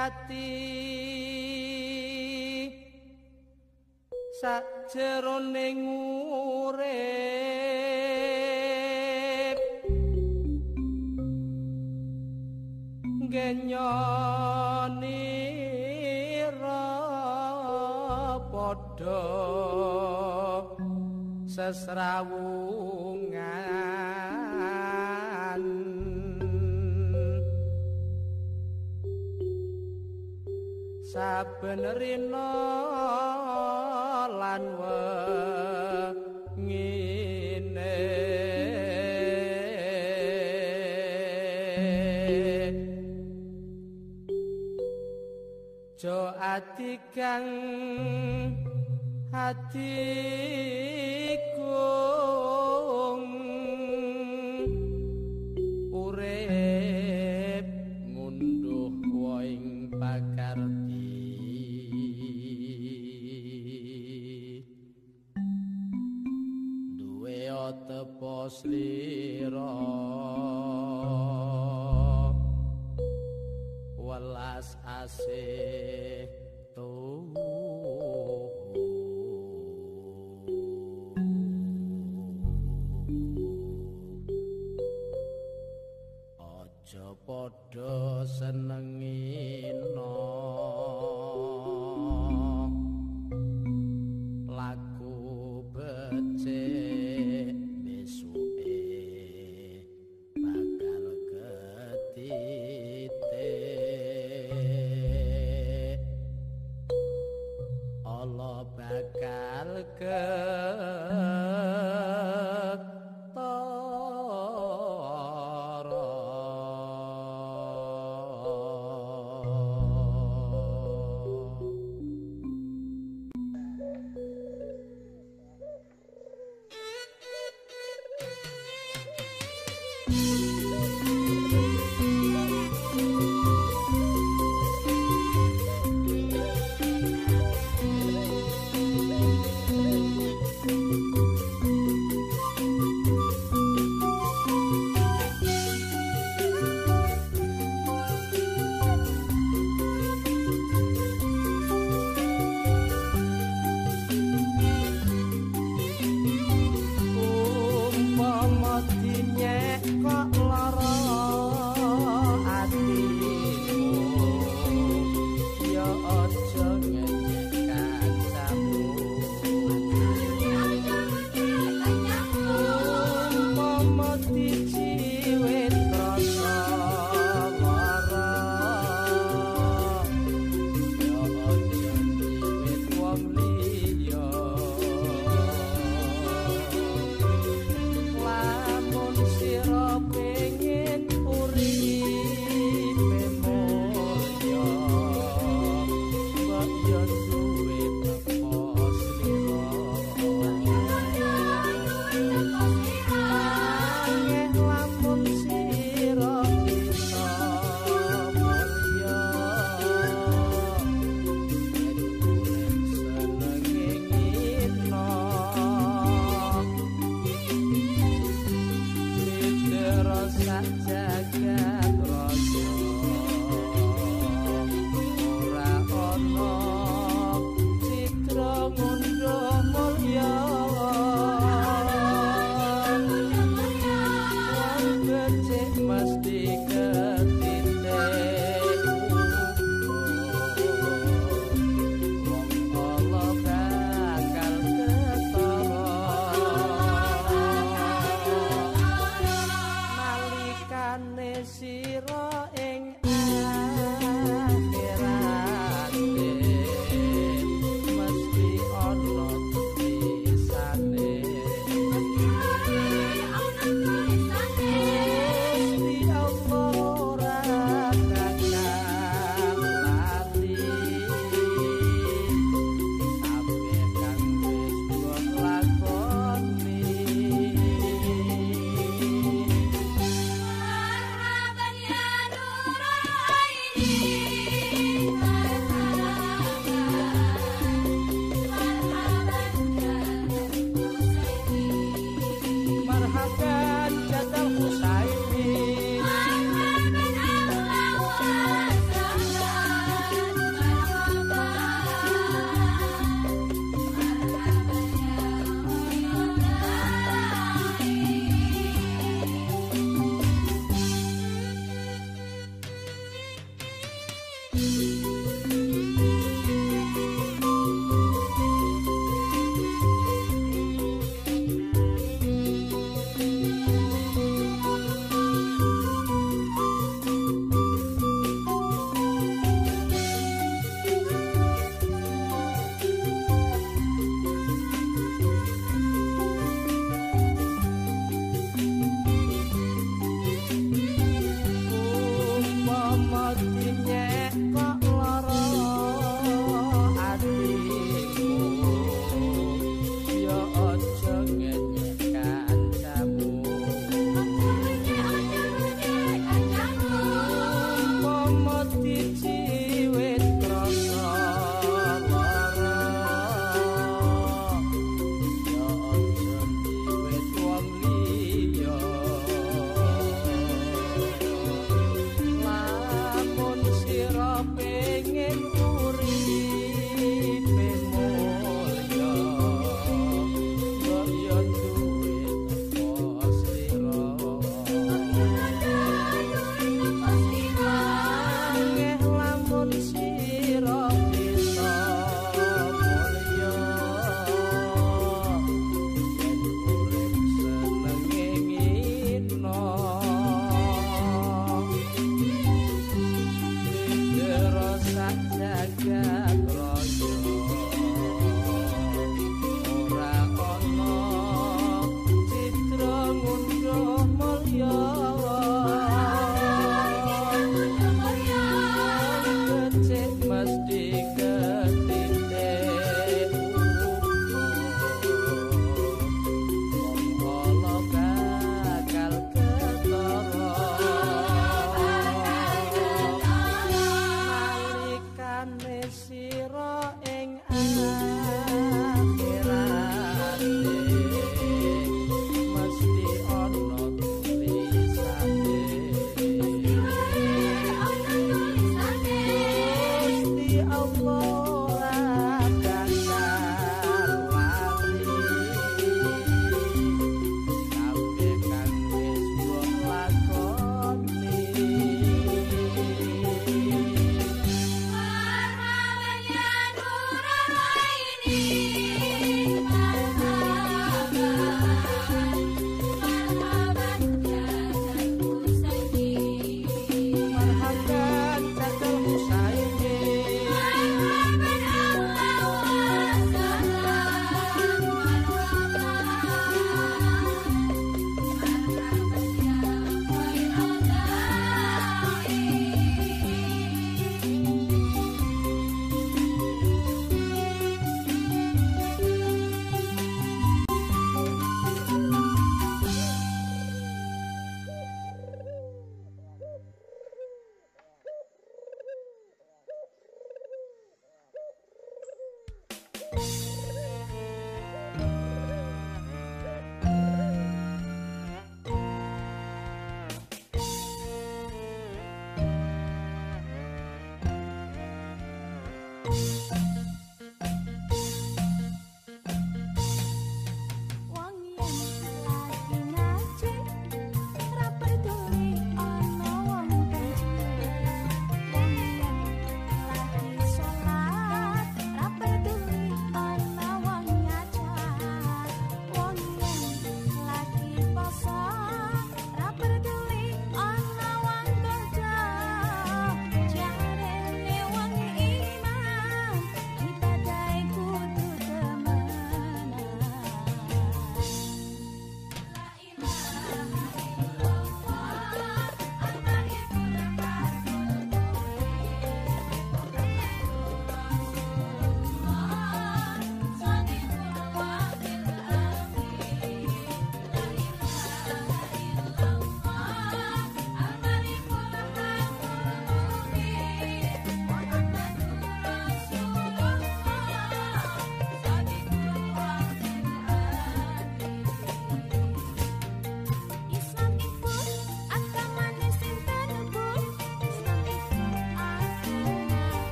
ngati-ati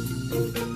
Thank